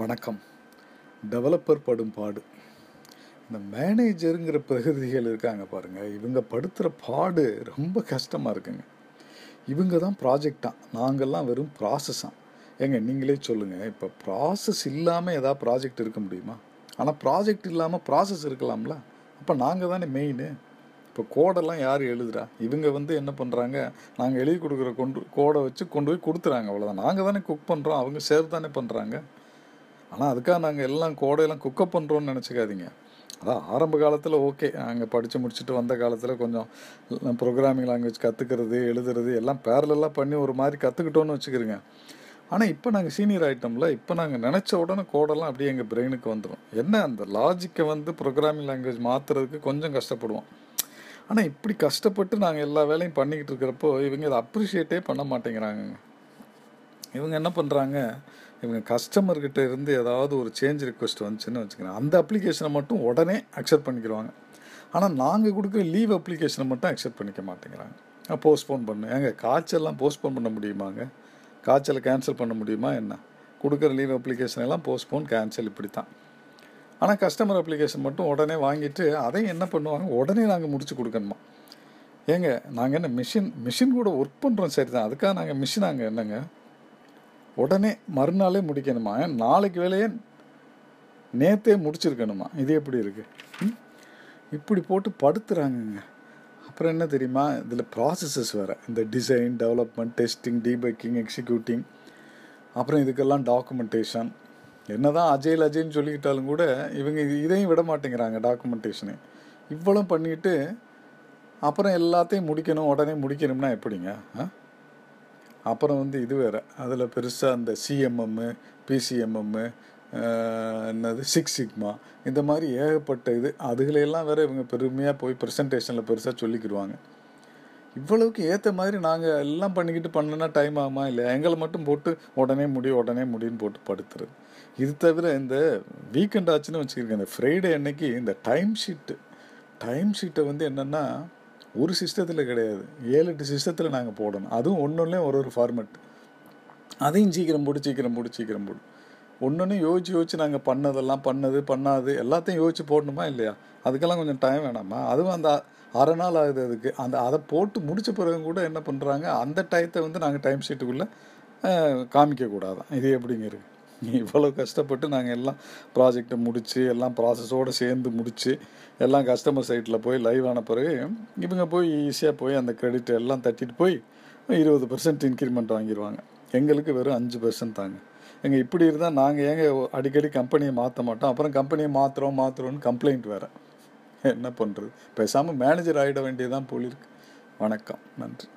வணக்கம். டெவலப்பர் படும் பாடு. இந்த மேனேஜருங்கிற பிரகதிகள் இருக்காங்க பாருங்கள் இவங்க படுத்துகிற பாடு ரொம்ப கஷ்டமாக இருக்குங்க. இவங்க தான் ப்ராஜெக்டாக நாங்கள்லாம் வெறும் ப்ராசஸாக ஏங்க நீங்களே சொல்லுங்கள் இப்போ ப்ராசஸ் இல்லாமல் ஏதாவது ப்ராஜெக்ட் இருக்க முடியுமா? ஆனால் ப்ராஜெக்ட் இல்லாமல் ப்ராசஸ் இருக்கலாம்ல. அப்போ நாங்கள் தானே மெயின் இப்போ கோடெல்லாம் யார் எழுதுறா? இவங்க வந்து என்ன பண்ணுறாங்க நாங்கள் எழுதி கொடுக்குற கொண்டு கோடை வச்சு கொண்டு போய் கொடுத்துறாங்க. அவ்வளோதான் நாங்கள் தானே குக் பண்ணுறோம் அவங்க சேவ் தானே பண்ணுறாங்க ஆனால் அதுக்காக நாங்கள் எல்லாம் கோடையெல்லாம் குக்கப் பண்ணுறோன்னு நினச்சிக்காதீங்க. அதான் ஆரம்ப காலத்தில் ஓகே நாங்கள் படித்து முடிச்சுட்டு வந்த காலத்தில் கொஞ்சம் ப்ரோக்ராமிங் லாங்குவேஜ் கற்றுக்கிறது எழுதுறது எல்லாம் பேரலெல்லாம் பண்ணி ஒரு மாதிரி கற்றுக்கிட்டோன்னு வச்சுக்கிறோங்க ஆனால் இப்போ நாங்கள் சீனியர் ஆகிட்டோம்ல இப்போ நாங்கள் நினச்ச உடனே கோடெல்லாம் அப்படியே எங்கள் பிரெயினுக்கு வந்துடும் என்ன அந்த லாஜிக்கை வந்து ப்ரோக்ராமிங் லாங்குவேஜ் மாற்றுறதுக்கு கொஞ்சம் கஷ்டப்படுவோம். ஆனால் இப்படி கஷ்டப்பட்டு நாங்கள் எல்லா வேலையும் பண்ணிக்கிட்டு இருக்கிறப்போ இவங்க அதை அப்ரிஷியேட்டே பண்ண மாட்டேங்கிறாங்க இவங்க என்ன பண்ணுறாங்க இவங்க கஸ்டமர்கிட்ட இருந்து ஏதாவது ஒரு சேஞ்ச் ரிக்வெஸ்ட் வந்துச்சுன்னு வச்சுக்கிறேன் அந்த அப்ளிகேஷனை மட்டும் உடனே அக்செப்ட் பண்ணிக்கிடுவாங்க ஆனால் நாங்கள் கொடுக்குற லீவ் அப்ளிகேஷனை மட்டும் அக்செப்ட் பண்ணிக்க மாட்டேங்கிறாங்க. போஸ்ட்போன் பண்ணு ஏங்க காய்ச்சல்லாம் போஸ்ட்போன் பண்ண முடியுமாங்க? காய்ச்சலை கேன்சல் பண்ண முடியுமா என்ன? கொடுக்குற லீவ் அப்ளிகேஷன் எல்லாம் போஸ்ட்போன் கேன்சல் இப்படி தான் ஆனால் கஸ்டமர் அப்ளிகேஷன் மட்டும் உடனே வாங்கிட்டு அதையும் என்ன பண்ணுவாங்க? உடனே நாங்கள் முடிச்சு கொடுக்கணுமா? ஏங்க நாங்கள் என்ன மிஷின் மிஷின் கூட ஒர்க் பண்ணுறோம் சரி தான் அதுக்காக நாங்கள் மிஷினாங்க என்னங்க? உடனே மறுநாளே முடிக்கணுமா? நாளைக்கு வேலையே நேத்தே முடிச்சிருக்கணுமா? இது எப்படி இருக்குது இப்படி போட்டு படுத்துறாங்கங்க. அப்புறம் என்ன தெரியுமா? இதில் ப்ராசஸஸ் வேறு. இந்த design development testing debugging executing அப்புறம் இதுக்கெல்லாம் டாக்குமெண்டேஷன் என்ன தான் அஜயில் அஜய்னு சொல்லிக்கிட்டாலும் கூட இவங்க இதையும் விட மாட்டேங்கிறாங்க டாக்குமெண்டேஷனு இவ்வளோ பண்ணிட்டு அப்புறம் எல்லாத்தையும் முடிக்கணும் உடனே முடிக்கணும்னா எப்படிங்க? ஆ? அப்புறம் வந்து இது வேறு. அதில் பெருசாக அந்த சிஎம்எம்மு பிசிஎம்எம்மு என்னது சிக்ஸ் சிக்மா இந்த மாதிரி ஏகப்பட்ட இது அதுகளையெல்லாம் வேறு இவங்க பெருமையாக போய் ப்ரெசன்டேஷனில் பெருசாக சொல்லிக்கிடுவாங்க இவ்வளவுக்கு ஏற்ற மாதிரி நாங்கள் எல்லாம் பண்ணிக்கிட்டு பண்ணனா டைம் ஆகுமா இல்லை எங்களை மட்டும் போட்டு உடனே முடி உடனே முடின்னு போட்டு படுத்துறது. இது தவிர இந்த வீக்கெண்ட் ஆச்சுன்னு வச்சுருக்கேன் இந்த ஃப்ரைடே அன்னைக்கு இந்த டைம் ஷீட்டு டைம் ஷீட்டை வந்து என்னென்னா ஒரு சிஸ்டத்தில் கிடையாது. ஏழு எட்டு சிஸ்டத்தில் நாங்கள் போடணும். அதுவும் ஒன்றுலேயும் ஒரு ஒரு ஃபார்மெட் அதையும் சீக்கிரம் போடு சீக்கிரம் போடு சீக்கிரம் போடு. ஒன்று யோசிச்சு யோசிச்சு நாங்கள் பண்ணதெல்லாம் பண்ணது பண்ணாது எல்லாத்தையும் யோசிச்சு போடணுமா இல்லையா? அதுக்கெல்லாம் கொஞ்சம் டைம் வேணாமா? அதுவும் அந்த அரை நாள் ஆகுது அதுக்கு. அந்த அதை போட்டு முடித்த பிறகு கூட என்ன பண்ணுறாங்க அந்த டயத்தை வந்து நாங்கள் டைம் ஷீட்டுக்குள்ளே காமிக்கக்கூடாதான். இது எப்படிங்க இருக்குது இவ்வளோ கஷ்டப்பட்டு நாங்கள் எல்லாம் ப்ராஜெக்டை முடித்து எல்லாம் ப்ராசஸோடு சேர்ந்து முடித்து எல்லாம் கஸ்டமர் சைட்டில் போய் லைவ் ஆன பிறகு இவங்க போய் ஈஸியாக போய் அந்த கிரெடிட் எல்லாம் தட்டிட்டு போய் இருபது பர்சன்ட் இன்க்ரிமெண்ட் வாங்கிடுவாங்க எங்களுக்கு வெறும் அஞ்சு பர்சன்ட் தாங்க. எங்கள் இப்படி இருந்தால் நாங்கள் ஏங்க அடிக்கடி கம்பெனியை மாற்ற மாட்டோம்? அப்புறம் கம்பெனியை மாற்றுறோம் மாற்றுறோம்னு கம்ப்ளைண்ட் வேறு. என்ன பண்ணுறது பேசாமல் மேனேஜர் ஆகிட வேண்டியதான் போலிருக்கு. வணக்கம். நன்றி.